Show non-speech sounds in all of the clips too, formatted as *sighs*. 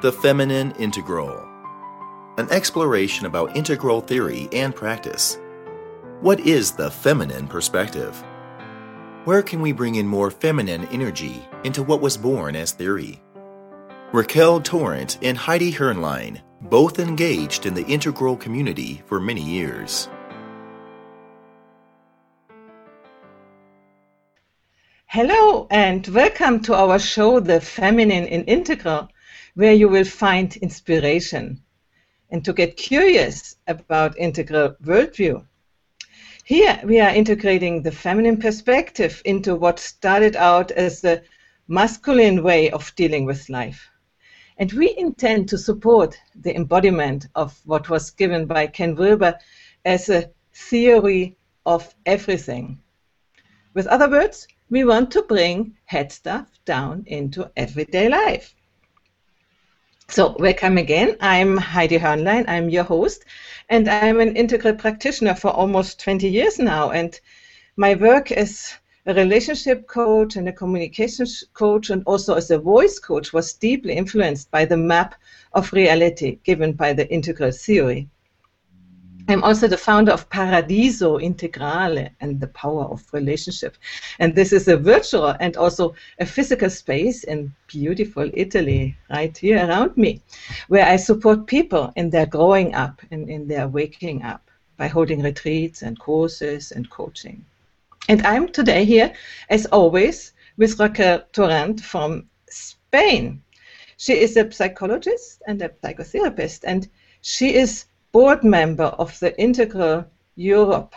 The Feminine Integral. An exploration about integral theory and practice. What is the feminine perspective? Where can we bring in more feminine energy into what was born as theory? Raquel Torrent and Heidi Hörnlein both engaged in the integral community for many years. Hello and welcome to our show, The Feminine in Integral, where you will find inspiration and to get curious about integral worldview. Here we are integrating the feminine perspective into what started out as the masculine way of dealing with life. And we intend to support the embodiment of what was given by Ken Wilber as a theory of everything. With other words, we want to bring head stuff down into everyday life. So, welcome again. I'm Heidi Hörnlein. I'm your host, and I'm an integral practitioner for almost 20 years now. And my work as a relationship coach and a communications coach, and also as a voice coach, was deeply influenced by the map of reality given by the integral theory. I'm also the founder of Paradiso Integrale and the power of relationship. And this is a virtual and also a physical space in beautiful Italy, right here around me, where I support people in their growing up and in their waking up by holding retreats and courses and coaching. And I'm today here, as always, with Raquel Torrent from Spain. She is a psychologist and a psychotherapist, and she is board member of the Integral Europe,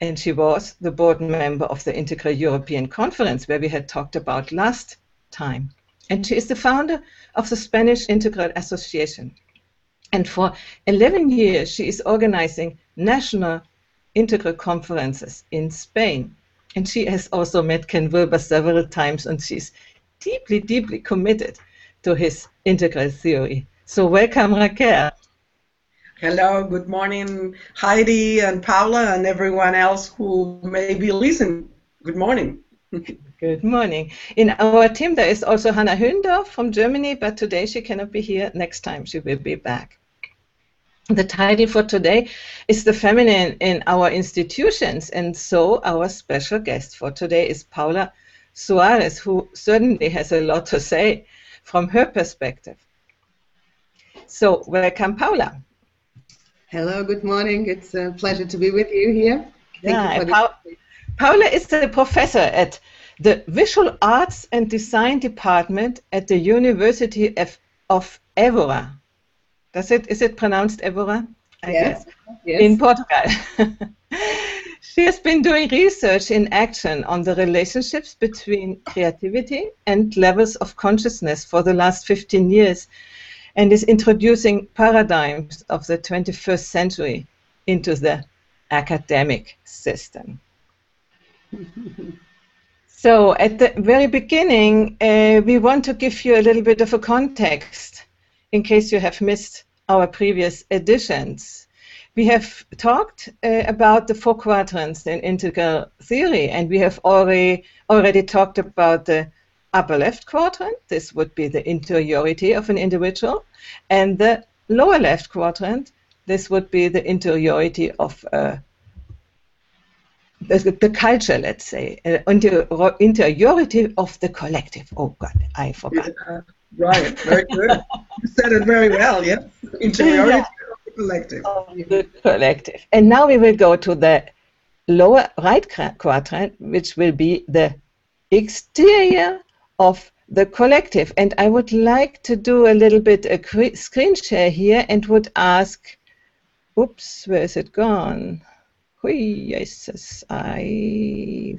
and she was the board member of the Integral European Conference, where we had talked about last time. And she is the founder of the Spanish Integral Association. And for 11 years, she is organizing national integral conferences in Spain. And she has also met Ken Wilber several times, and she's deeply, deeply committed to his integral theory. So, welcome, Raquel. Hello, good morning, Heidi and Paula and everyone else who may be listening. Good morning. *laughs* Good morning. In our team, there is also Hannah Hündorf from Germany, but today she cannot be here. Next time she will be back. The title for today is The Feminine in Our Institutions, and so our special guest for today is Paula Soares, who certainly has a lot to say from her perspective. So, welcome, Paula. Hello, good morning. It's a pleasure to be with you here. Thank yeah, you pa Paula is a professor at the Visual Arts and Design Department at the University of, of Évora. Does it is it pronounced Évora? I yes. Guess? yes. In Portugal. *laughs* she has been doing research in action on the relationships between creativity and levels of consciousness for the last 15 years and is introducing paradigms of the 21st century into the academic system. *laughs* so, at the very beginning, uh, we want to give you a little bit of a context in case you have missed our previous editions. We have talked uh, about the four quadrants in integral theory, and we have already already talked about the upper left quadrant, this would be the interiority of an individual, and the lower left quadrant, this would be the interiority of uh, the, the, culture, let's say, uh, inter interiority of the collective. Oh God, I forgot. Yeah, right, very good. you said it very well, yeah? Interiority yeah. of the collective. Of the collective. And now we will go to the lower right quadrant, which will be the exterior of the collective. And I would like to do a little bit a screen share here and would ask, oops, where is it gone? Hui, yes, I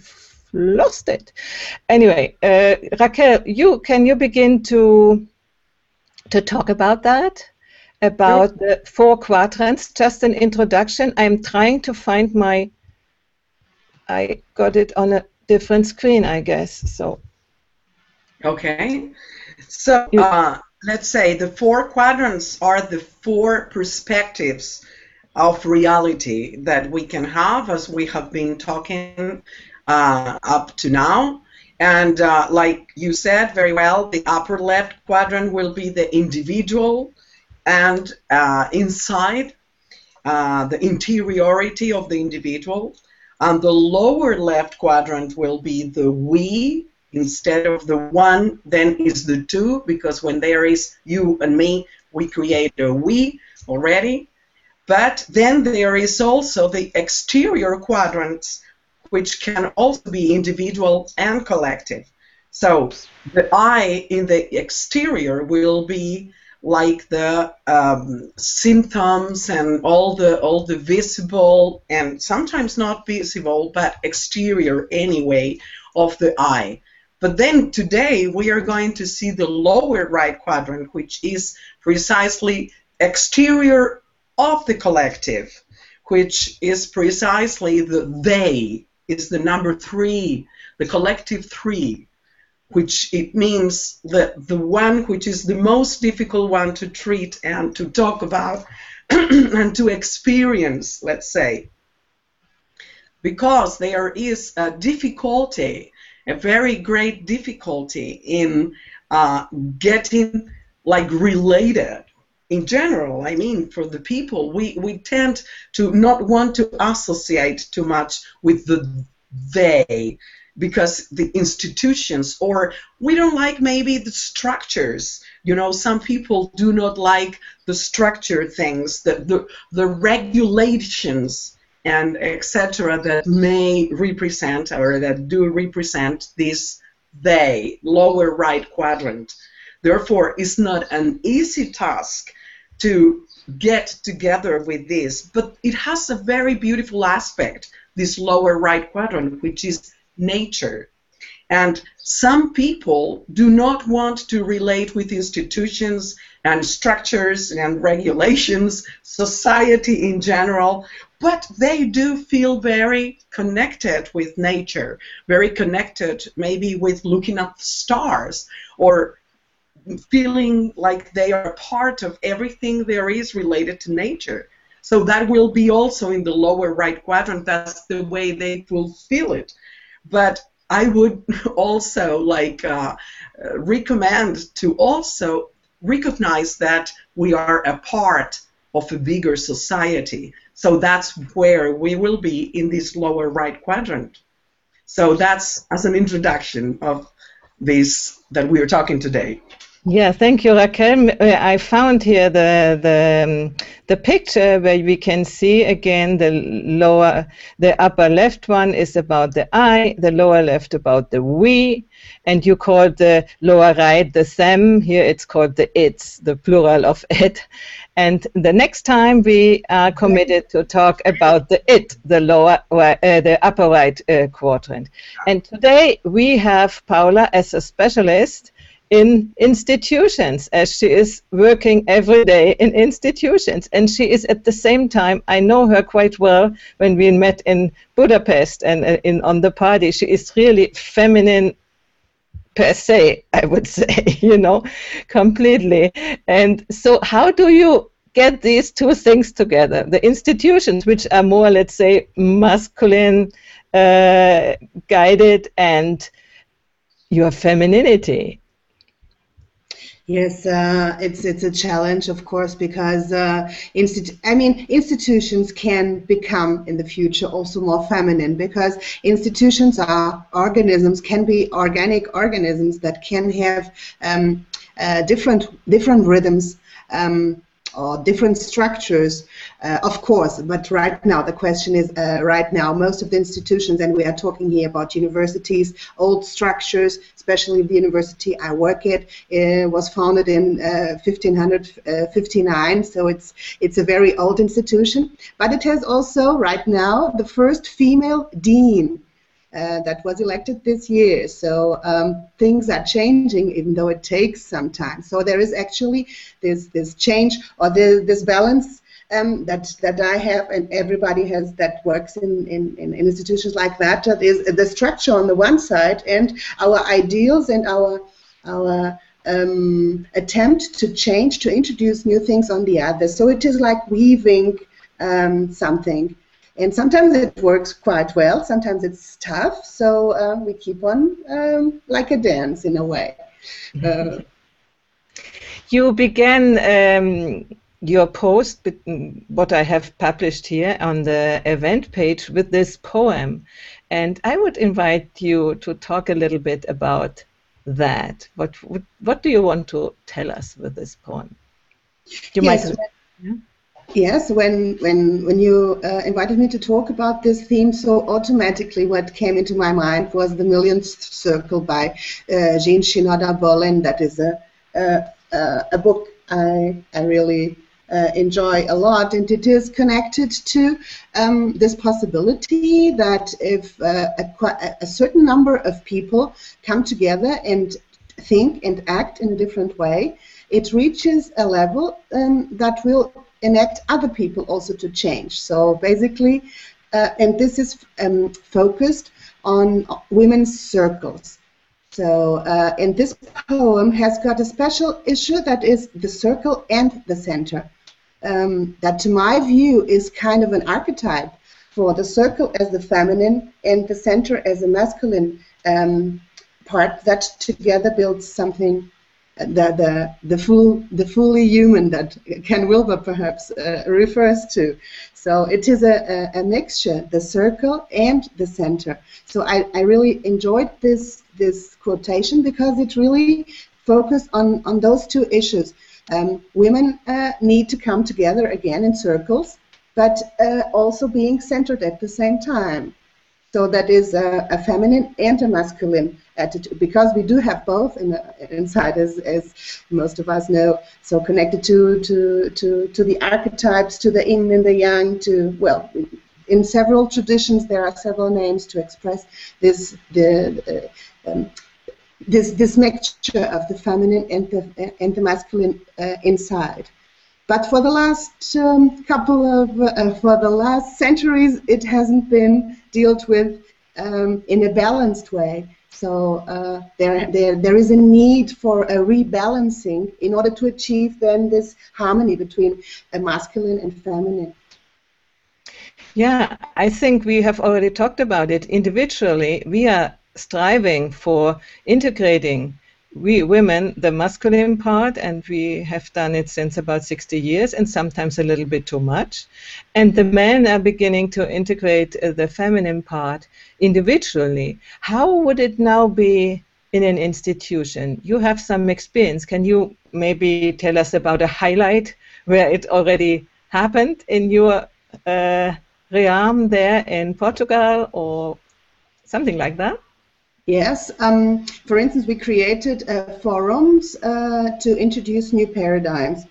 lost it. Anyway, uh, Raquel, you can you begin to to talk about that? About the four quadrants, just an introduction. I'm trying to find my I got it on a different screen, I guess. So Okay. So uh, let's say the four quadrants are the four perspectives of reality that we can have as we have been talking uh, up to now. And uh, like you said very well, the upper left quadrant will be the individual, and uh, inside uh, the interiority of the individual. And the lower left quadrant will be the we instead of the one, then is the two, because when there is you and me, we create a we already. But then there is also the exterior quadrants, which can also be individual and collective. So the I in the exterior will be like the um, symptoms and all the all the visible and sometimes not visible but exterior anyway of the I. But then today we are going to see the lower right quadrant, which is precisely exterior of the collective, which is precisely the they, is the number three, the collective three, which it means the, the one which is the most difficult one to treat and to talk about *clears throat* and to experience, let's say. Because there is a difficulty, a very great difficulty in uh, getting like related in general, I mean, for the people, we, we tend to not want to associate too much with the they because the institutions or we don't like maybe the structures. You know some people do not like the structure things the the, the regulations and etc that may represent or that do represent this they lower right quadrant therefore it's not an easy task to get together with this, but it has a very beautiful aspect, this lower right quadrant, which is nature. And some people do not want to relate with institutions and structures and regulations, society in general, but they do feel very connected with nature, very connected maybe with looking at the stars or feeling like they are part of everything there is related to nature. So that will be also in the lower right quadrant. That's the way they will feel it. But I would *laughs* also like uh, recommend to also recognize that we are a part of a bigger society. So that's where we will be in this lower right quadrant. So that's as an introduction of this that we are talking today. Yeah, thank you, Raquel. Uh, I found here the the um, the picture where we can see again the lower, the upper left one is about the I, the lower left about the we, and you call the lower right the them. Here it's called the it's, the plural of *laughs* it. And the next time we are committed to talk about the it, the lower, uh, the upper right uh, quadrant. And today we have Paula as a specialist in institutions as she is working every day in institutions. And she is at the same time i know her quite well when we met in budapest and uh, in on the party. She is really feminine per se i would *laughs* say you know completely. And so how do you get these two things together? The institutions which are more let's say masculine uh, guided and your femininity Yes, uh, it's it's a challenge, of course, because uh, institu- I mean institutions can become in the future also more feminine because institutions are organisms, can be organic organisms that can have um, uh, different different rhythms. Um, or different structures, uh, of course. But right now, the question is uh, right now, most of the institutions, and we are talking here about universities, old structures, especially the university I work at, uh, was founded in 1559, uh, uh, so it's it's a very old institution. But it has also right now the first female dean uh, that was elected this year. So um, things are changing, even though it takes some time. So there is actually this this change or this, this balance um, that that I have and everybody has that works in, in, in institutions like that. That is the structure on the one side and our ideals and our our um, attempt to change to introduce new things on the other. So it is like weaving um, something and sometimes it works quite well. Sometimes it's tough. So uh, we keep on um, like a dance in a way. Uh, you began um, your post, what I have published here on the event page, with this poem, and I would invite you to talk a little bit about that. What what do you want to tell us with this poem? You yes, might. Yeah? Yes, when when when you uh, invited me to talk about this theme, so automatically what came into my mind was the Millionth Circle by uh, Jean Shinoda Bolen. That is a a, a book I I really uh, enjoy a lot, and it is connected to um, this possibility that if uh, a, a, certain number of people come together and think and act in a different way, it reaches a level um, that will enact other people also to change. So basically, uh, and this is um, focused on women's circles. So, uh, and this poem has got a special issue that is the circle and the center um, that, to my view, is kind of an archetype for the circle as the feminine and the center as a masculine um, part that together builds something the, the, the, full, the fully human that Ken Wilber perhaps uh, refers to. So it is a, a, a, mixture, the circle and the center. So I, I really enjoyed this, this quotation because it really focused on, on those two issues. Um, women uh, need to come together again in circles, but uh, also being centered at the same time. So that is a, a, feminine and a masculine attitude, because we do have both in the, inside, as, as most of us know. So connected to, to, to, to the archetypes, to the yin and the yang, to, well, in several traditions there are several names to express this the um, this this mixture of the feminine and the and the masculine uh, inside. But for the last um, couple of uh, for the last centuries, it hasn't been dealt with um, in a balanced way. So uh, there, there, there is a need for a rebalancing in order to achieve then this harmony between a masculine and feminine. Yeah, I think we have already talked about it. Individually, we are striving for integrating we women the masculine part and we have done it since about 60 years and sometimes a little bit too much. And the men are beginning to integrate uh, the feminine part individually. How would it now be in an institution? You have some experience. Can you maybe tell us about a highlight where it already happened in your uh, realm there in portugal or something like that Yes. Um, for instance, we created uh, forums uh, to introduce new paradigms,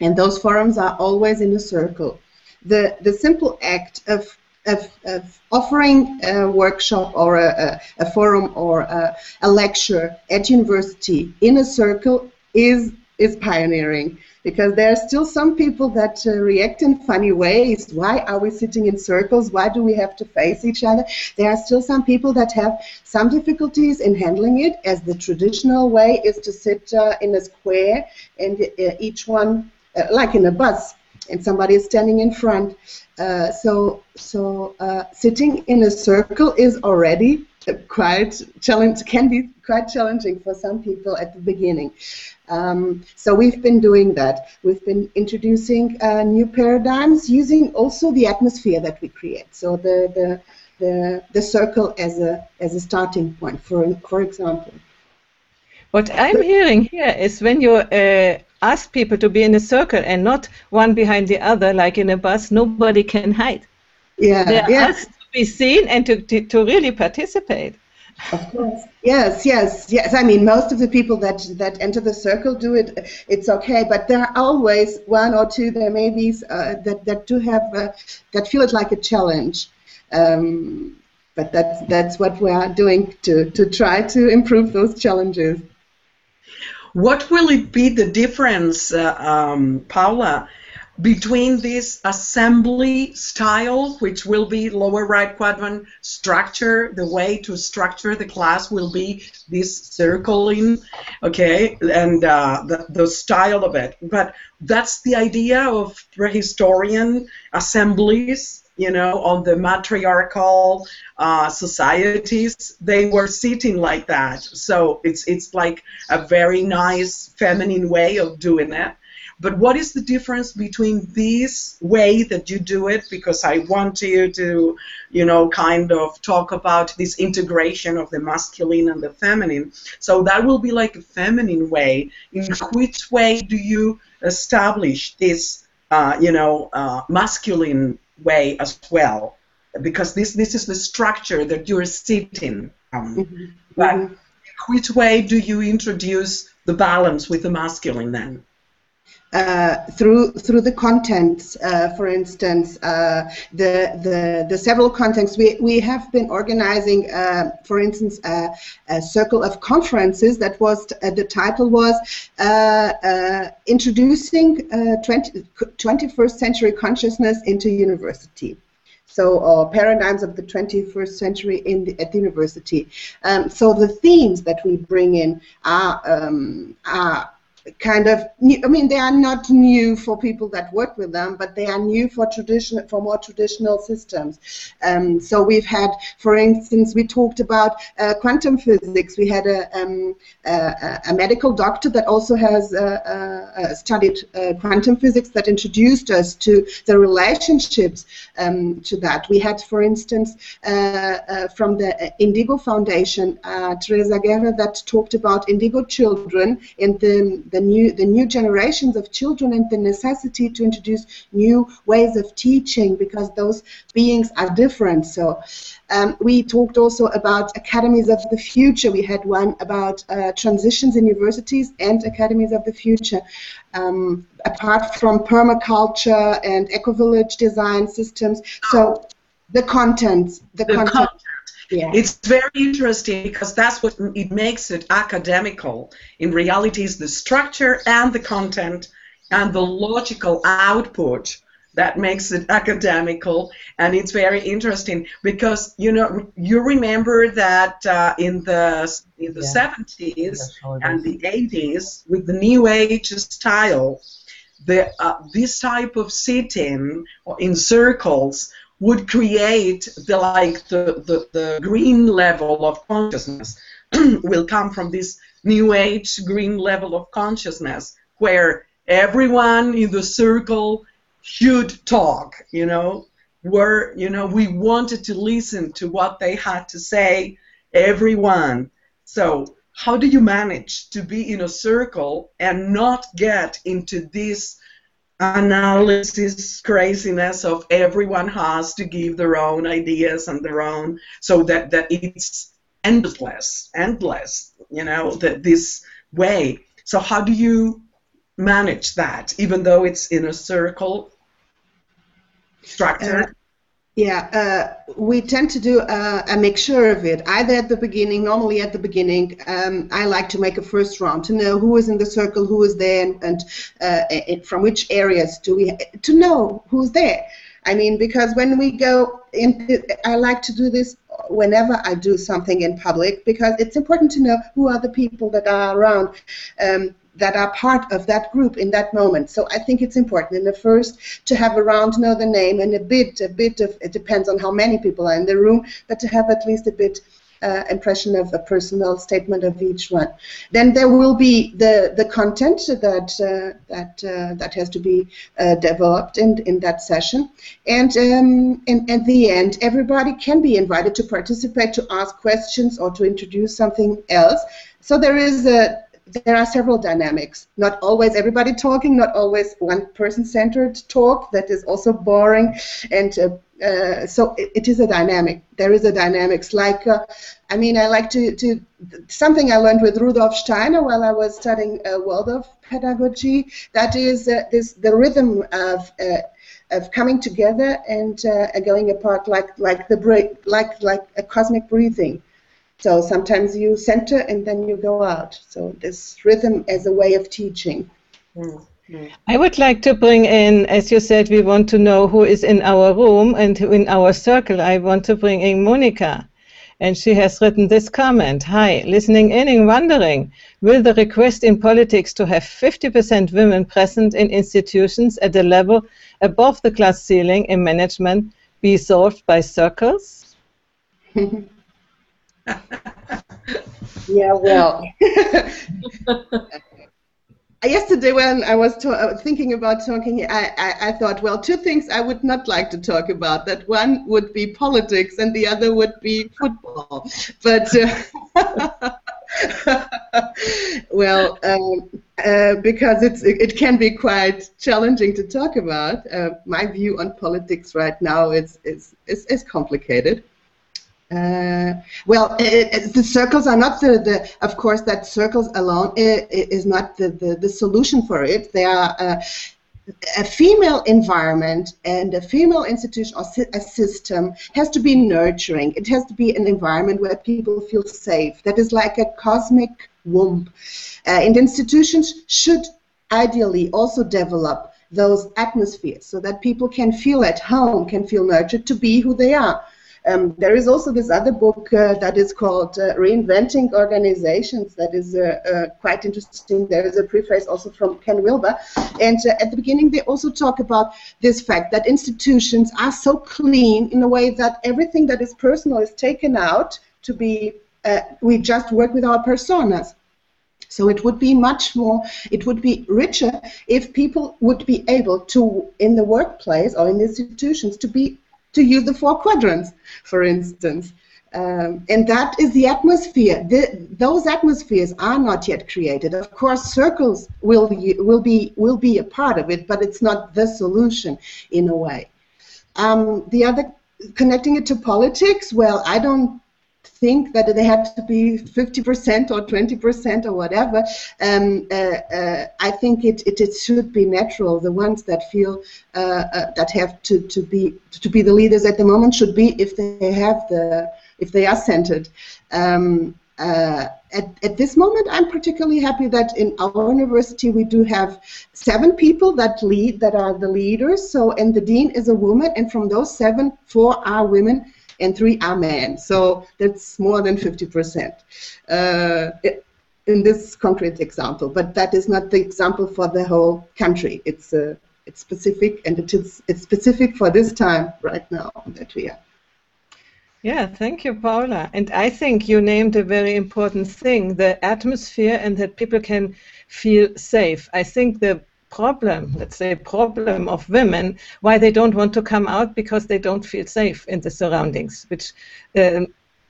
and those forums are always in a circle. The the simple act of of, of offering a workshop or a, a, a forum or a, a lecture at university in a circle is is pioneering because there are still some people that uh, react in funny ways. Why are we sitting in circles? Why do we have to face each other? There are still some people that have some difficulties in handling it, as the traditional way is to sit uh, in a square and uh, each one, uh, like in a bus, and somebody is standing in front. Uh, so, so uh, sitting in a circle is already quite challenge can be quite challenging for some people at the beginning. Um, so we've been doing that. We've been introducing uh, new paradigms using also the atmosphere that we create. So the the the, the circle as a as a starting point, for for example. What I'm hearing here is when you uh, ask people to be in a circle and not one behind the other, like in a bus, nobody can hide. Yeah, They're yeah. asked be seen and to, to, to really participate. Of course. Yes, yes, yes. I mean, most of the people that that enter the circle do it. It's okay, but there are always one or two. There may be uh, that that do have uh, that feel it like a challenge. Um, but that's that's what we are doing to to try to improve those challenges. What will it be the difference, uh, um, Paula, between this assembly style, which will be lower right quadrant structure, the way to structure the class will be this circling, okay, and uh, the, the style of it. But that's the idea of prehistorian assemblies you know, on the matriarchal uh, societies, they were sitting like that. So it's it's like a very nice feminine way of doing it. But what is the difference between this way that you do it? Because I want you to, you know, kind of talk about this integration of the masculine and the feminine. So that will be like a feminine way. In which way do you establish this, uh, you know, uh, masculine way as well? Because this this is the structure that you're sitting on. Mm-hmm. But mm-hmm. which way do you introduce the balance with the masculine then? Uh, through through the contents, uh, for instance, uh, the, the the several contents we, we have been organizing, uh, for instance, a circle of conferences that was uh, the title was introducing 20, 21st century consciousness into university. So, uh, paradigms of the 21st century in the, at the university. Um, so, the themes that we bring in are, um, are kind of new, I mean they are not new for people that work with them, but they are new for traditional for more traditional systems. Um, so we've had, for instance, we talked about uh, quantum physics. We had a, um, a, a, medical doctor that also has uh, uh, studied uh, quantum physics that introduced us to the relationships um, to that. We had, for instance, uh, uh, from the Indigo Foundation, Teresa Guerra that talked about indigo children in the, the the new the new generations of children and the necessity to introduce new ways of teaching because those beings are different. So um, we talked also about academies of the future. We had one about uh, transitions in universities and academies of the future. Um, apart from permaculture and eco-village design systems, so the content, the, the content. content yeah. It's very interesting because that's what it makes it academical. In reality, it's the structure and the content and the logical output that makes it academical and it's very interesting because you know you remember that uh, in the in the yeah. 70s and the 80s with the new age style the uh, this type of sitting in circles would create the like the, the, the green level of consciousness *clears throat* will come from this new age green level of consciousness where everyone in the circle should talk you know? Where you know we wanted to listen to what they had to say everyone. So how do you manage to be in a circle and not get into this analysis craziness of everyone has to give their own ideas and their own so that, that it's endless endless you know that this way. So how do you manage that even though it's in a circle structure? Uh, yeah, uh, we tend to do a, a, mixture of it. Either at the beginning, normally at the beginning, um, I like to make a first round to know who is in the circle, who is there, and, and uh, from which areas do we to know who's there. I mean, because when we go into, I like to do this whenever I do something in public because it's important to know who are the people that are around. Um, that are part of that group in that moment. So I think it's important in the first to have around know the name and a bit, a bit of it depends on how many people are in the room, but to have at least a bit uh, impression of a personal statement of each one. Then there will be the the content that uh, that uh, that has to be uh, developed in in that session, and um, and at the end, everybody can be invited to participate, to ask questions, or to introduce something else. So there is a there are several dynamics. Not always everybody talking, not always one person centered talk that is also boring. And uh, uh, so it, it is a dynamic. There is a dynamics. Like, uh, I mean, I like to, to, something I learned with Rudolf Steiner while I was studying uh, Waldorf pedagogy. That is uh, this the rhythm of uh, of coming together and going apart, like like the break, like like a cosmic breathing. So sometimes you center and then you go out. So this rhythm as a way of teaching. I would like to bring in, as you said, we want to know who is in our room and who in our circle. I want to bring in Monica. And she has written this comment Hi, listening in and wondering, will the request in politics to have 50% women present in institutions at a level above the class ceiling in management be solved by circles? *laughs* yeah, well. *laughs* Yesterday, when I was uh, thinking about talking, I, I, I, thought, well, two things I would not like to talk about. That one would be politics, and the other would be football. But uh, *laughs* well, um, uh, because it's it, it, can be quite challenging to talk about. Uh, my view on politics right now is is is, is complicated. Uh, well, it, it, the circles are not the, the, of course, that circles alone is not the, the, the solution for it. They are uh, a female environment and a female institution or a system has to be nurturing. It has to be an environment where people feel safe. That is like a cosmic womb. Uh, and institutions should ideally also develop those atmospheres so that people can feel at home, can feel nurtured to be who they are. Um, there is also this other book uh, that is called uh, Reinventing Organizations that is uh, uh quite interesting. There is a preface also from Ken Wilber. And uh, at the beginning, they also talk about this fact that institutions are so clean in a way that everything that is personal is taken out to be, uh, we just work with our personas. So it would be much more, it would be richer if people would be able to, in the workplace or in institutions, to be to use the four quadrants, for instance. Um, and that is the atmosphere. The, those atmospheres are not yet created. Of course, circles will will be will be a part of it, but it's not the solution in a way. Um, the other connecting it to politics. Well, I don't think that they have to be 50% or 20% or whatever. Um, uh, uh, I think it, it, it, should be natural. The ones that feel uh, uh, that have to, to be to be the leaders at the moment should be if they have the if they are centered. Um, uh, at, at this moment, I'm particularly happy that in our university we do have seven people that lead, that are the leaders. So, and the dean is a woman, and from those seven, four are women, and three are men. So that's more than 50% uh, in this concrete example. But that is not the example for the whole country. It's uh, it's specific, and it is it's specific for this time right now that we are. Yeah, thank you, Paula. And I think you named a very important thing the atmosphere and that people can feel safe. I think the problem, let's say, problem of women, why they don't want to come out because they don't feel safe in the surroundings, which uh,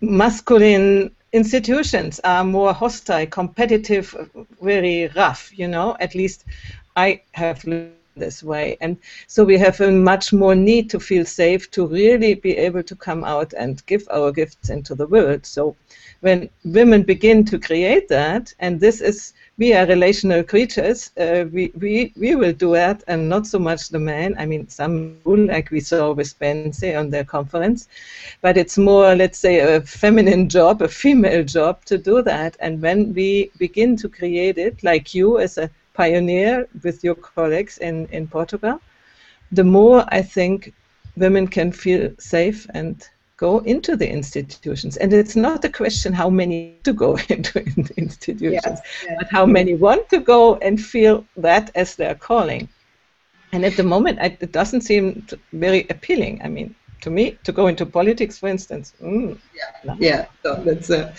masculine institutions are more hostile, competitive, very rough, you know, at least I have lived this way. And so we have a much more need to feel safe to really be able to come out and give our gifts into the world. So when women begin to create that, and this is we are relational creatures. Uh, we, we, we will do that, and not so much the men. I mean, some will, like we saw with Bence on their conference, but it's more, let's say, a feminine job, a female job to do that. And when we begin to create it, like you as a pioneer with your colleagues in, in Portugal, the more I think women can feel safe and go into the institutions. And it's not a question how many *laughs* to go into the institutions, yes, yes. but how many want to go and feel that as their calling. And at the moment, it doesn't seem very appealing. I mean, to me, to go into politics, for instance. Mm, yeah, yeah. So that's a,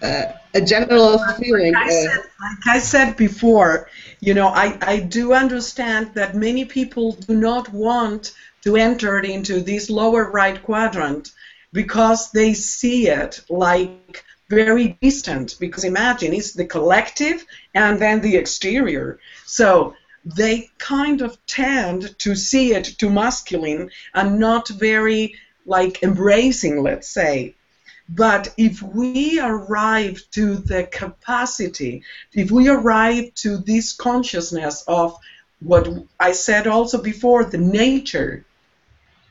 uh, a general feeling. Like I, uh, said, like I said before, you know, I, I do understand that many people do not want to enter into this lower right quadrant because they see it like very distant. Because imagine it's the collective and then the exterior. So they kind of tend to see it too masculine and not very like embracing, let's say. But if we arrive to the capacity, if we arrive to this consciousness of what I said also before, the nature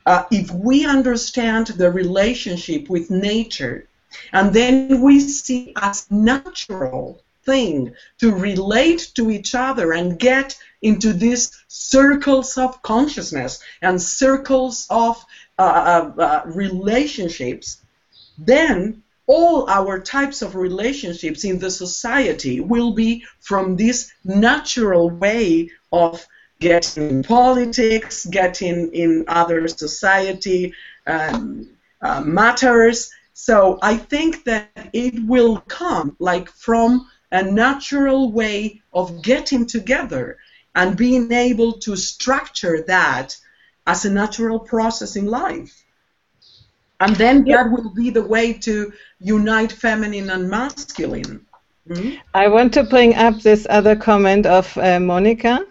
uh, if we understand the relationship with nature, and then we see as natural thing to relate to each other and get into these circles of consciousness and circles of uh, uh, uh relationships, then all our types of relationships in the society will be from this natural way of get in politics, get in, in other society um, uh, matters. So I think that it will come like from a natural way of getting together and being able to structure that as a natural process in life. And then that will be the way to unite feminine and masculine. Mm-hmm. I want to bring up this other comment of uh, Monica.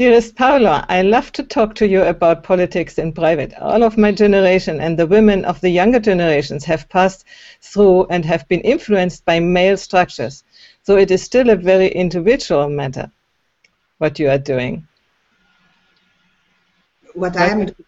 Dearest Paula, I love to talk to you about politics in private. All of my generation and the women of the younger generations have passed through and have been influenced by male structures. So it is still a very individual matter what you are doing. What I am doing.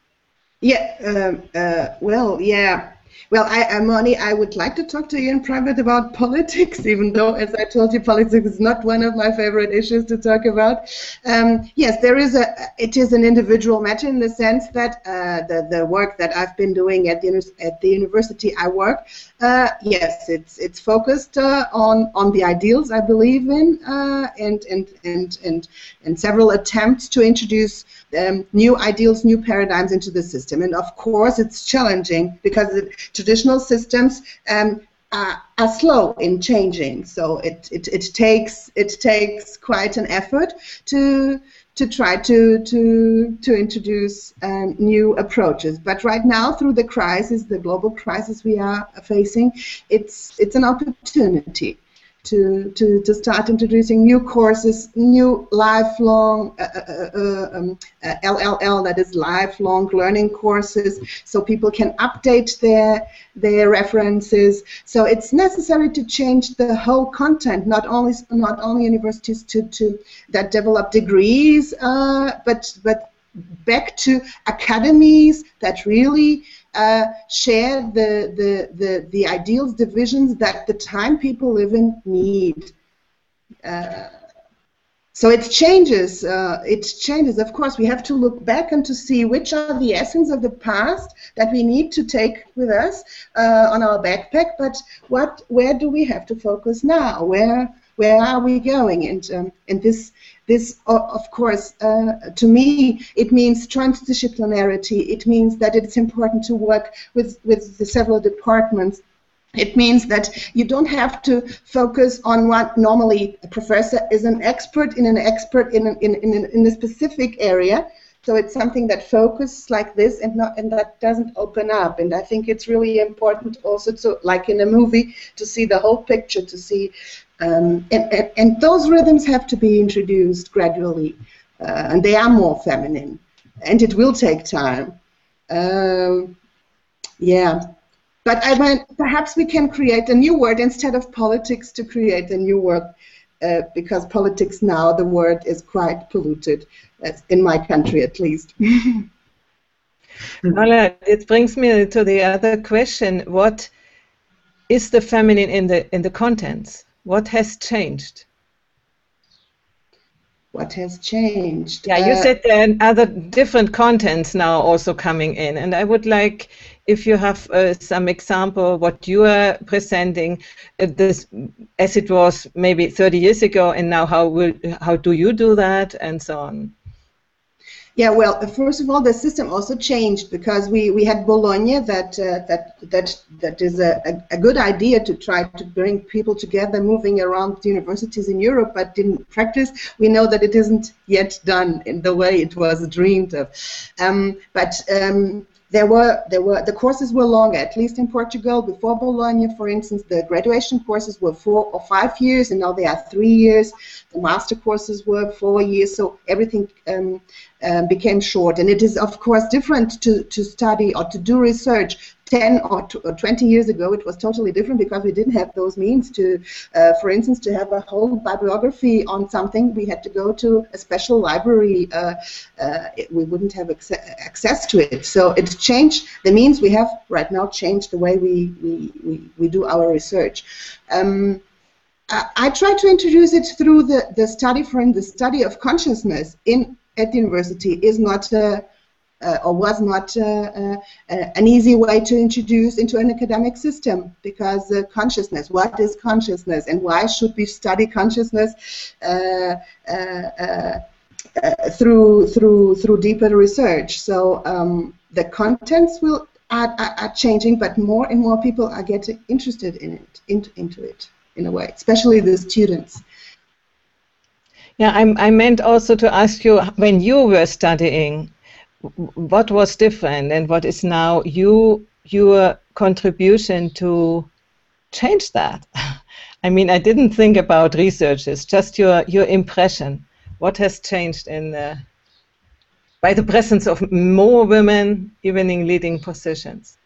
yeah, um, uh, well, yeah. Well, I, uh, Moni, I would like to talk to you in private about *laughs* politics, even though, as I told you, politics is not one of my favorite issues to talk about. Um, yes, there is a. It is an individual matter in the sense that uh, the the work that I've been doing at the at the university I work, uh, yes, it's it's focused uh, on on the ideals I believe in, uh, and and and and and several attempts to introduce um, new ideals, new paradigms into the system. And of course, it's challenging because the traditional systems um, are, are, slow in changing. So it, it, it takes it takes quite an effort to to try to to to introduce um, new approaches. But right now, through the crisis, the global crisis we are facing, it's it's an opportunity to, to, to start introducing new courses, new lifelong uh, uh, uh, um, LLL, uh, that is lifelong learning courses, so people can update their their references. So it's necessary to change the whole content, not only not only universities to, to that develop degrees, uh, but but back to academies that really uh, share the, the, the, the ideals, the visions that the time people live in need. Uh, so it changes. Uh, it changes. Of course, we have to look back and to see which are the essence of the past that we need to take with us uh, on our backpack. But what, where do we have to focus now? Where, where are we going? And um, and this this, of course, uh, to me, it means transdisciplinarity. It means that it's important to work with, with the several departments it means that you don't have to focus on what normally a professor is an expert in an expert in, an, in, in, in a specific area. So it's something that focuses like this and not and that doesn't open up. And I think it's really important also to, like in a movie, to see the whole picture, to see um, and, and, those rhythms have to be introduced gradually, uh, and they are more feminine, and it will take time. Um, yeah, but I mean, perhaps we can create a new word instead of politics to create a new word, uh, because politics now the word is quite polluted, in my country at least. *laughs* Well, it brings me to the other question: What is the feminine in the in the contents? What has changed? What has changed? Yeah, you uh, said there are other different contents now also coming in, and I would like if you have uh, some example what you are presenting uh, this as it was maybe 30 years ago and now how will how do you do that and so on yeah, well, first of all, the system also changed because we, we had Bologna that uh, that that that is a, a, good idea to try to bring people together, moving around universities in Europe, but in practice, we know that it isn't yet done in the way it was dreamed of. Um, but um, there were there were the courses were longer, at least in Portugal. Before Bologna, for instance, the graduation courses were four or five years, and now they are three years. The master courses were four years, so everything um, um, became short. And it is, of course, different to, to study or to do research 10 or, 20 years ago, it was totally different because we didn't have those means to, uh, for instance, to have a whole bibliography on something. We had to go to a special library. Uh, uh, it, we wouldn't have access to it. So it changed. The means we have right now changed the way we, we, we, we do our research. Um, I, I try to introduce it through the, the study, for the study of consciousness in at the university is not a or was not uh, uh, an easy way to introduce into an academic system because consciousness, what is consciousness and why should we study consciousness through through through deeper research? So um, the contents will are, are, changing, but more and more people are getting interested in it, in, into it, in a way, especially the students. Yeah, I, I meant also to ask you when you were studying, what was different and what is now you your contribution to change that? *laughs* I mean, I didn't think about researches, just your your impression. What has changed in uh, by the presence of more women even in leading positions?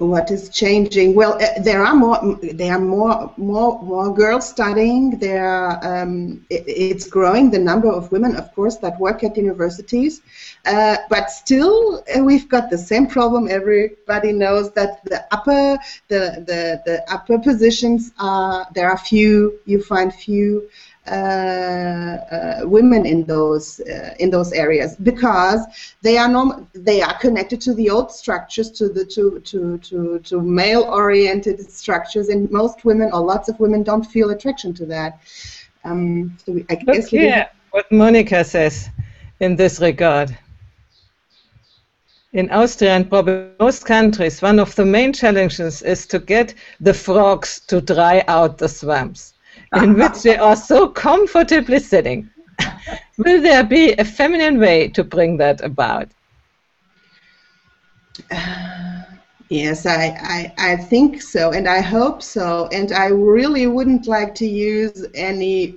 What is changing? Well, uh, there are more. There are more, more, more girls studying. There, are, um, it, it's growing the number of women, of course, that work at universities. Uh, but still, uh, we've got the same problem. Everybody knows that the upper, the the, the upper positions are there are few. You find few women in those uh, in those areas because they are norm- they are connected to the old structures to the to to to, to male oriented structures and most women or lots of women don't feel attraction to that. Um, so I guess here what Monica says in this regard. In Austria and probably most countries, one of the main challenges is to get the frogs to dry out the swamps in which they are so comfortably sitting. Will there be a feminine way to bring that about? *sighs* Yes, I, I, I think so, and I hope so. And I really wouldn't like to use any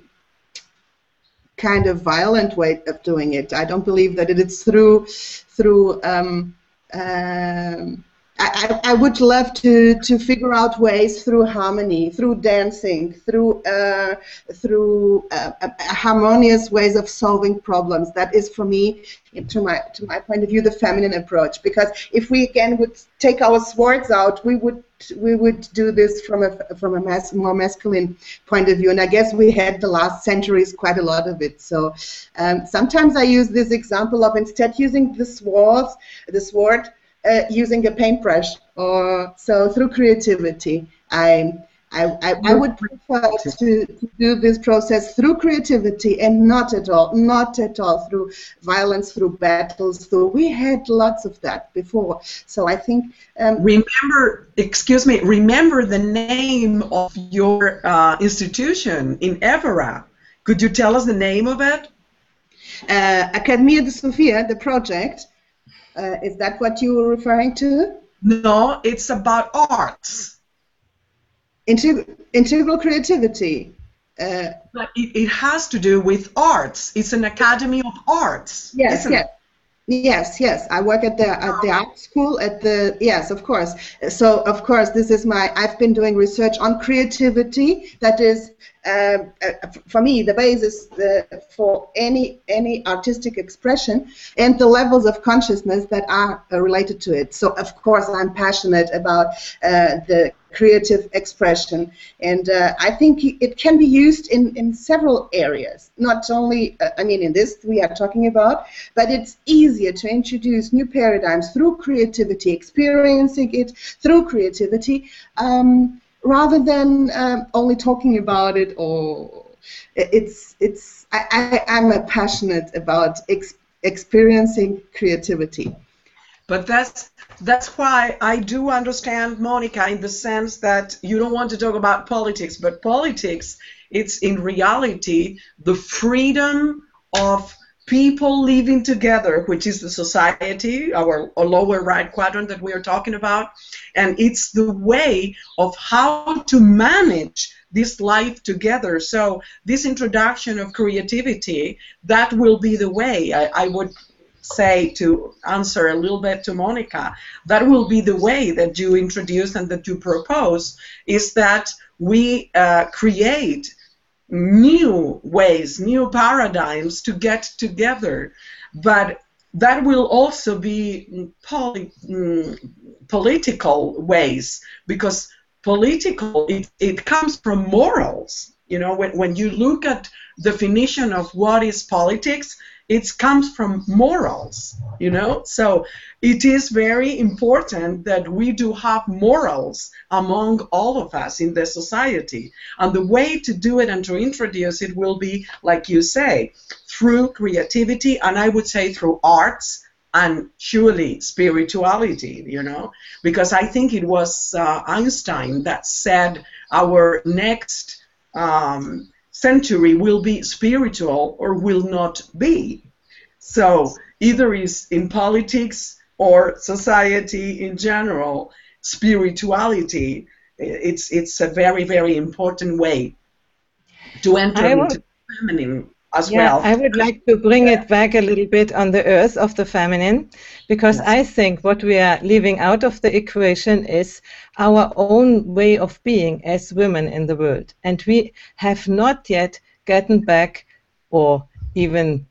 kind of violent way of doing it. I don't believe that it is through through um, um, I, I, would love to, to figure out ways through harmony, through dancing, through uh, through uh, harmonious ways of solving problems. That is, for me, to my to my point of view, the feminine approach. Because if we again would take our swords out, we would we would do this from a from a mas- more masculine point of view. And I guess we had the last centuries quite a lot of it. So um, sometimes I use this example of instead using the swords, the sword uh, using a paintbrush or so through creativity. I I, I, I, would prefer to, to, do this process through creativity and not at all, not at all through violence, through battles. Though we had lots of that before. So I think. Um, remember, excuse me. Remember the name of your uh, institution in Evora. Could you tell us the name of it? Uh, Academia de Sofia, the project. Uh, is that what you were referring to? No, it's about arts. Integ- integral creativity. Uh, but it, it, has to do with arts. It's an academy of arts. Yes, yes. It? Yes, yes. I work at the at the art school at the yes, of course. So of course, this is my. I've been doing research on creativity. That is, um, uh, for me, the basis uh, for any any artistic expression and the levels of consciousness that are uh, related to it. So of course, I'm passionate about uh, the creative expression. And uh, I think it can be used in, in several areas, not only, uh, I mean, in this we are talking about, but it's easier to introduce new paradigms through creativity, experiencing it through creativity, um, rather than um, only talking about it or it's, it's, I, I, am passionate about ex- experiencing creativity. But that's that's why I do understand Monica in the sense that you don't want to talk about politics, but politics it's in reality the freedom of people living together, which is the society, our, lower right quadrant that we are talking about, and it's the way of how to manage this life together. So this introduction of creativity, that will be the way. I, I would say to answer a little bit to Monica, that will be the way that you introduce and that you propose is that we uh, create new ways, new paradigms to get together. But that will also be poly, mm, political ways because political it, it comes from morals you know when, when you look at definition of what is politics it comes from morals you know? So it is very important that we do have morals among all of us in the society. And the way to do it and to introduce it will be like you say through creativity and i would say through arts and surely spirituality, you know, because I think it was uh, Einstein that said our next um, century will be spiritual or will not be. So either is in politics or society in general, spirituality. It's it's a very very important way to enter into feminine as yeah, well. I would like to bring it back a little bit on the earth of the feminine, because yes. I think what we are leaving out of the equation is our own way of being as women in the world. And we have not yet gotten back or even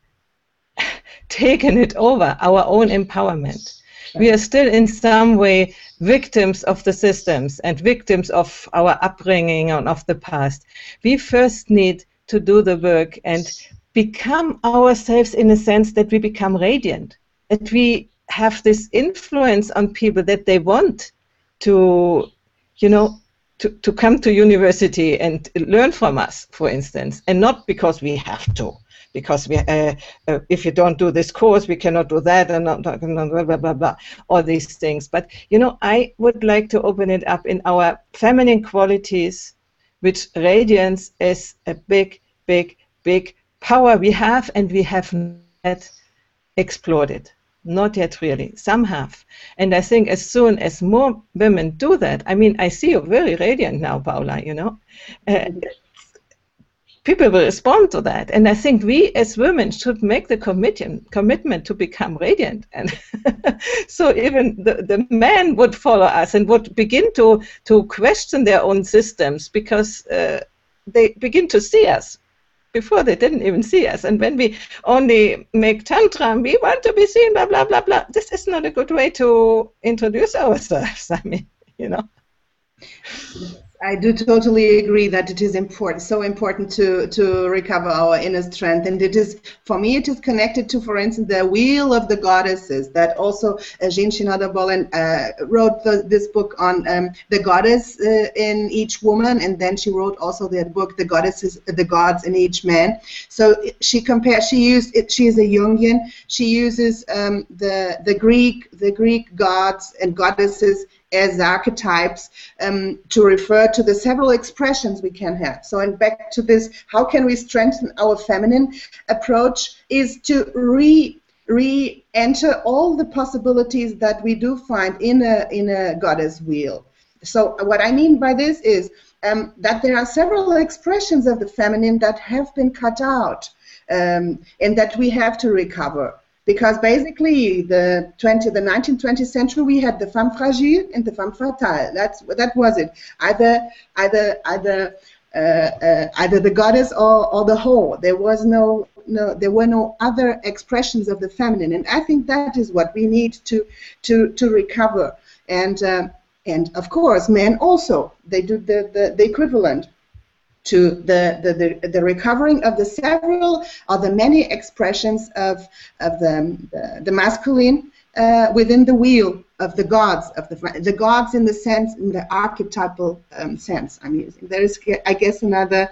*laughs* taken it over, our own empowerment. We are still in some way victims of the systems and victims of our upbringing and of the past. We first need to do the work and become ourselves in a sense that we become radiant, that we have this influence on people that they want to, you know, to, to come to university and learn from us, for instance, and not because we have to, because we, uh, uh, if you don't do this course, we cannot do that, and not, blah, blah, blah, blah, blah, all these things. But, you know, I would like to open it up in our feminine qualities, which radiance is a big, big, big power we have, and we have not explored it. Not yet, really. Some have. And I think as soon as more women do that, I mean, I see you very radiant now, Paula, you know. Uh, people will respond to that. And I think we as women should make the commitment, commitment to become radiant. And *laughs* so even the, the men would follow us and would begin to, to question their own systems because uh, they begin to see us before they didn't even see us. And when we only make tantrum, we want to be seen, blah, blah, blah, blah. This is not a good way to introduce ourselves. *laughs* I mean, you know. I do totally agree that it is important, so important to, to recover our inner strength. And it is, for me, it is connected to, for instance, the Wheel of the Goddesses that also uh, Jean Shinoda Bolen uh, wrote the, this book on um, the goddess uh, in each woman, and then she wrote also that book, The Goddesses, The Gods in Each Man. So she compares, she used, it, she is a Jungian, she uses um, the, the Greek, the Greek gods and goddesses as archetypes um, to refer to the several expressions we can have. So, and back to this, how can we strengthen our feminine approach is to re re-enter all the possibilities that we do find in a in a goddess wheel. So, what I mean by this is um, that there are several expressions of the feminine that have been cut out um, and that we have to recover because basically the 20 the 19th 20th century we had the femme fragile and the femme fatale. That's that was it. Either either either uh, uh, either the goddess or, or the whore. There was no no there were no other expressions of the feminine. And i think that is what we need to to to recover. And uh, and of course men also they do the, the, the equivalent to the, the, the, the, recovering of the several or the many expressions of, of the, the, the masculine uh, within the wheel of the gods of the the gods in the sense in the archetypal um, sense I'm using. There is, I guess, another.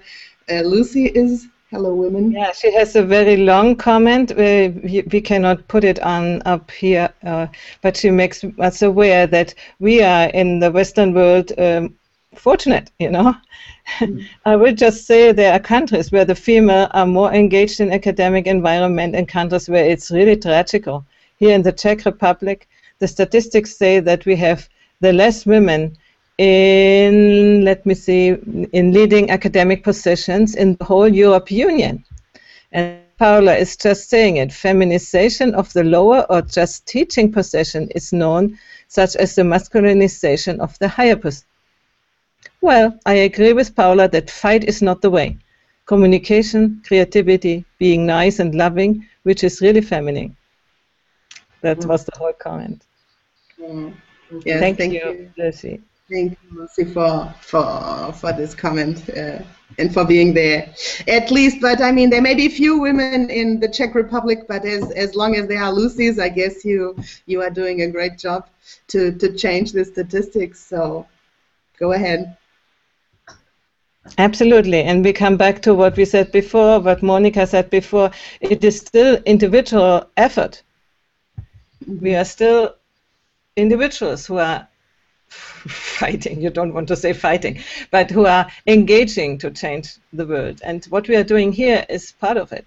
Uh, Lucy is hello, women. Yeah, she has a very long comment. We, we cannot put it on up here, uh, but she makes us aware that we are in the Western world um, fortunate, you know. Mm. *laughs* I will just say there are countries where the female are more engaged in academic environment and countries where it's really tragical. Here in the Czech Republic, the statistics say that we have the less women in, let me see, in leading academic positions in the whole Europe Union. And Paula is just saying it. Feminization of the lower or just teaching position is known, such as the masculinization of the higher position. Well, I agree with Paula that fight is not the way. Communication, creativity, being nice and loving, which is really feminine. That mm. was the whole comment. Mm. Yes, thank, thank, you, you, Lucy. Thank you, Lucy, for for for this comment uh, and for being there. At least, but I mean, there may be few women in the Czech Republic, but as as long as there are Lucy's, I guess you you are doing a great job to to change the statistics. So, go ahead. Absolutely. And we come back to what we said before, what Monica said before. It is still individual effort We are still individuals who are *laughs* fighting, you don't want to say fighting, but who are engaging to change the world. And what we are doing here is part of it.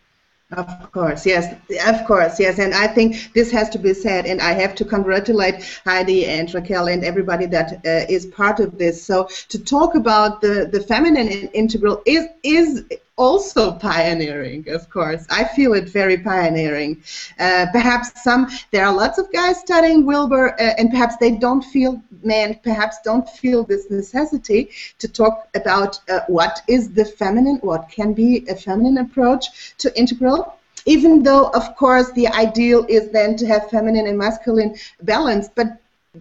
Of course, yes, of course, yes, and I think this has to be said, and I have to congratulate Heidi and Raquel and everybody that uh, is part of this. So to talk about the the feminine integral is is also pioneering, of course. I feel it very pioneering. Uh, perhaps some, there are lots of guys studying Wilber, uh, and perhaps they don't feel, men perhaps don't feel this necessity to talk about uh, what is the feminine, what can be a feminine approach to integral. Even though, of course, the ideal is then to have feminine and masculine balance, but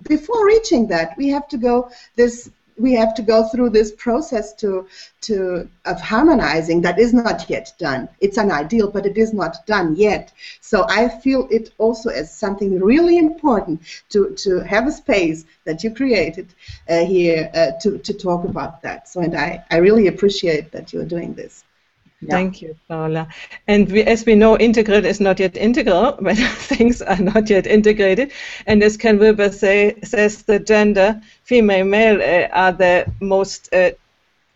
before reaching that, we have to go this we have to go through this process to to of harmonizing that is not yet done. It's an ideal but it is not done yet. So i feel it also as something really important to to have a space that you created uh, here uh, to to talk about that. So and i i really appreciate that you're doing this yeah. Thank you, Paula. And we, as we know, integral is not yet integral, *laughs* but *laughs* things are not yet integrated. And as Ken Wilber say, says, the gender, female, male, uh, are the most uh,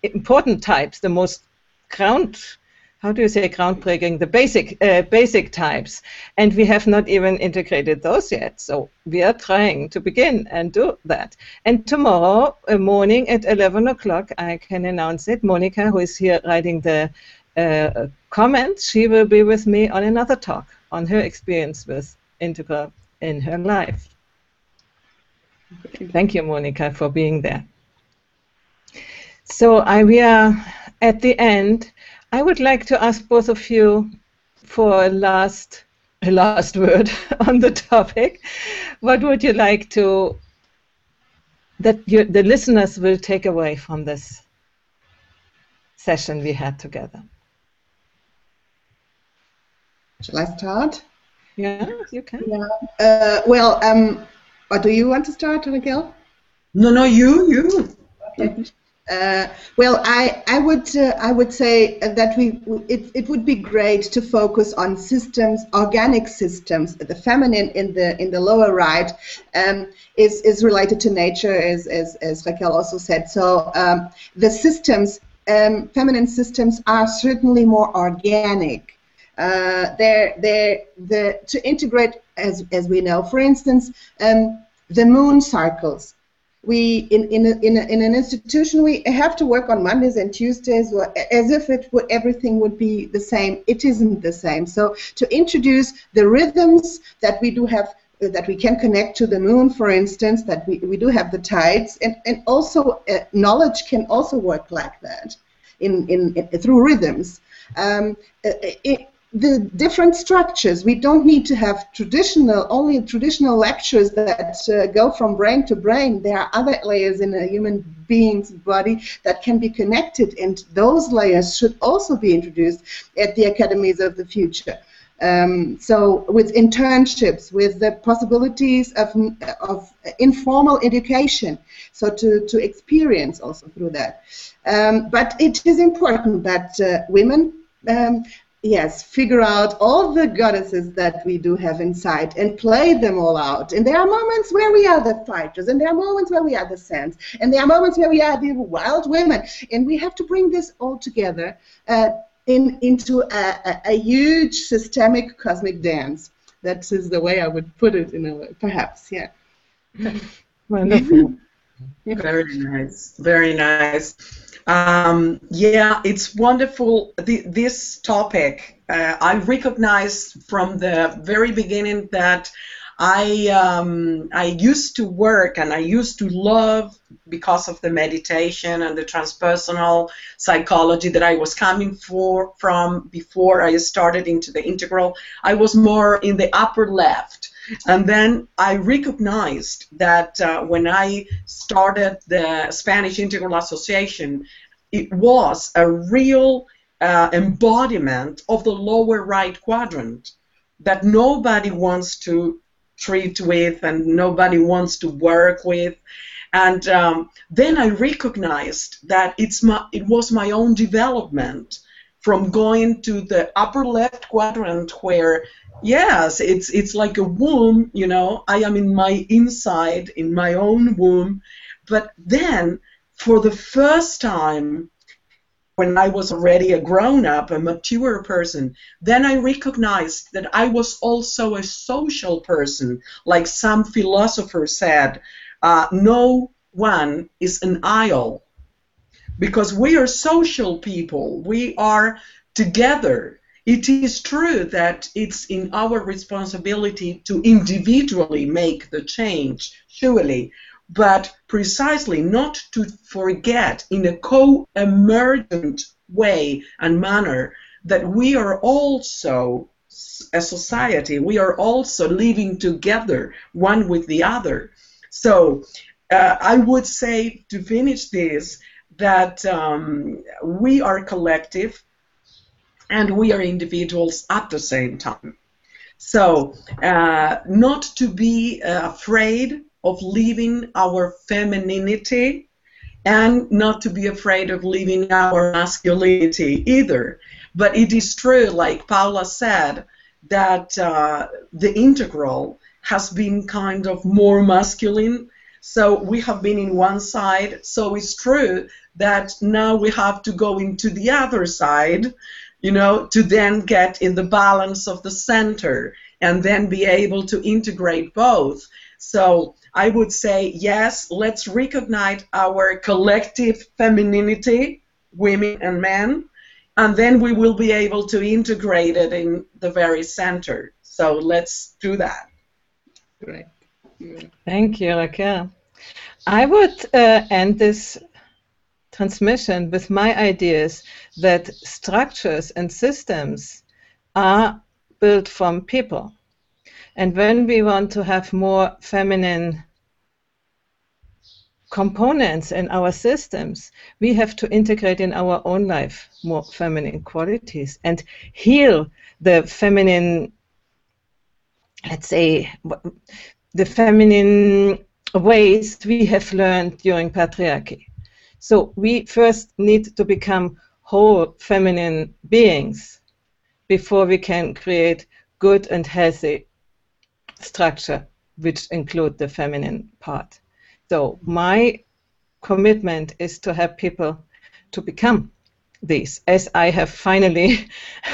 important types, the most ground, how do you say groundbreaking, the basic, uh, basic types. And we have not even integrated those yet. So we are trying to begin and do that. And tomorrow morning at 11 o'clock, I can announce it. Monica, who is here writing the uh, comments, she will be with me on another talk on her experience with Integral in her life. Thank you, Monica, for being there. So I, we are at the end. I would like to ask both of you for a last, a last *laughs* word on the topic. What would you like to that you, the listeners will take away from this session we had together? Shall I start? Yeah, you can. Yeah. Uh, well, um, or do you want to start, Raquel? No, no, you, you. Okay. Uh, well, I, I would uh, I would say that we it, it would be great to focus on systems, organic systems. The feminine in the in the lower right um, is is related to nature, as as, as Raquel also said. So um, the systems, um, feminine systems, are certainly more organic uh, they're, they're, the, to integrate, as, as we know, for instance, um, the moon cycles. We in in, a, in, a, in an institution we have to work on Mondays and Tuesdays as if it would everything would be the same. It isn't the same. So to introduce the rhythms that we do have that we can connect to the moon, for instance, that we, we do have the tides, and, and also uh, knowledge can also work like that in, in, in through rhythms. Um, uh, it, the different structures. We don't need to have traditional, only traditional lectures that uh, go from brain to brain. There are other layers in a human being's body that can be connected, and those layers should also be introduced at the academies of the future. Um, so with internships, with the possibilities of, of informal education, so to, to experience also through that. Um, but it is important that uh, women um, yes, figure out all the goddesses that we do have inside and play them all out. And there are moments where we are the fighters, and there are moments where we are the saints, and there are moments where we are the wild women. And we have to bring this all together uh, in, into a, a, a, huge systemic cosmic dance. That is the way I would put it in a way, perhaps, yeah. *laughs* Wonderful. Very nice. Very nice. Um, yeah, it's wonderful. The, this topic, uh, I recognize from the very beginning that I um, I used to work and I used to love because of the meditation and the transpersonal psychology that I was coming for from before I started into the integral. I was more in the upper left. And then I recognized that uh, when I started the Spanish Integral Association, it was a real uh, embodiment of the lower right quadrant that nobody wants to treat with and nobody wants to work with. And um, then I recognized that it's my, it was my own development from going to the upper left quadrant where yes it's it's like a womb you know i am in my inside in my own womb but then for the first time when I was already a grown up, a mature person, then I recognized that I was also a social person. Like some philosopher said, uh, no one is an isle because we are social people. We are together. It is true that it's in our responsibility to individually make the change, surely, but precisely not to forget in a co-emergent way and manner that we are also a society, we are also living together, one with the other. So uh, I would say to finish this that um, we are collective and we are individuals at the same time. So, uh, not to be uh, afraid of leaving our femininity and not to be afraid of leaving our masculinity either. But it is true, like Paula said, that uh, the integral has been kind of more masculine. So we have been in one side. So it's true that now we have to go into the other side, you know, to then get in the balance of the center and then be able to integrate both. So I would say, yes, let's recognize our collective femininity, women and men, and then we will be able to integrate it in the very center. So let's do that. Great. Thank you, Raquel. I would uh, end this transmission with my ideas that structures and systems are built from people. And when we want to have more feminine components in our systems, we have to integrate in our own life more feminine qualities and heal the feminine, let's say, the feminine ways we have learned during patriarchy. So we first need to become whole feminine beings before we can create good and healthy structure which include the feminine part. So my commitment is to have people to become these, as I have finally,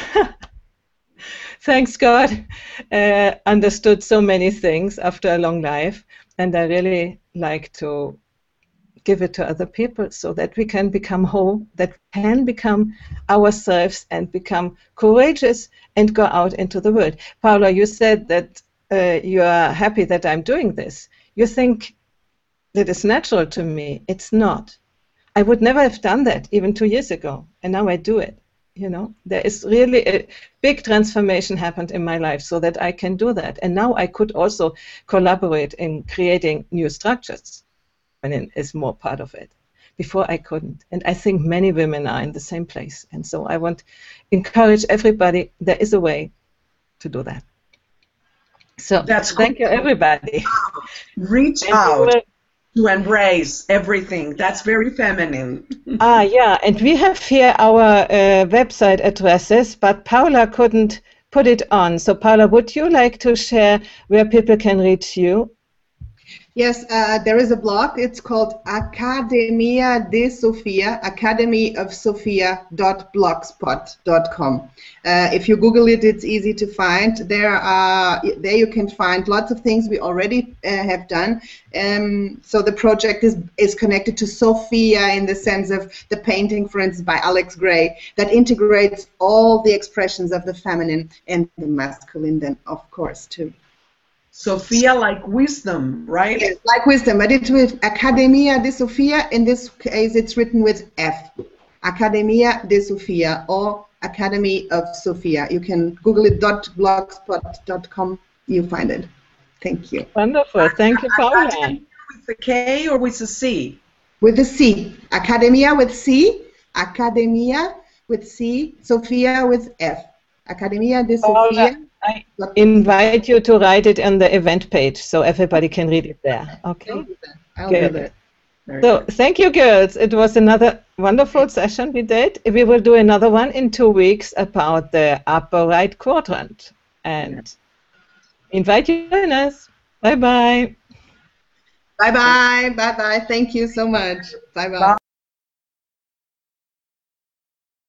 *laughs* thanks God, uh, understood so many things after a long life, and I really like to give it to other people so that we can become whole, that can become ourselves and become courageous and go out into the world. Paula, you said that uh, you are happy that I'm doing this. You think that is natural to me. It's not. I would never have done that even two years ago, and now I do it. You know, there is really a big transformation happened in my life so that I can do that. And now I could also collaborate in creating new structures feminine is more part of it. Before I couldn't. And I think many women are in the same place. And so I want to encourage everybody there is a way to do that. So That's thank cool. you everybody. Reach And out to embrace everything. That's very feminine. ah, yeah, and we have here our uh, website addresses, but Paula couldn't put it on. So, Paula, would you like to share where people can reach you? Yes, uh, there is a blog. It's called Academia de Sofia, Academy of Sophia.blogspot.com. Uh, if you Google it, it's easy to find. There are there you can find lots of things we already uh, have done. Um, so the project is is connected to Sofia in the sense of the painting, for instance, by Alex Grey, that integrates all the expressions of the feminine and the masculine, then of course too. Sophia, like wisdom, right? Yes, like wisdom, but it's with Academia de Sofia. In this case, it's written with F. Academia de Sofia or Academy of Sophia. You can Google it .blogspot.com. You find it. Thank you. Wonderful. Thank you, Paula. With a K or with a C? With the C. Academia with C. Academia with C. Sophia with F. Academia de Paula, Sofia. I invite you to write it on the event page so everybody can read it there. Okay? I'll Good. do that. Very So good. thank you, girls. It was another wonderful session we did. We will do another one in two weeks about the upper right quadrant. And invite you to join us. Bye bye. Bye bye. Bye bye. Thank you so much. Bye bye.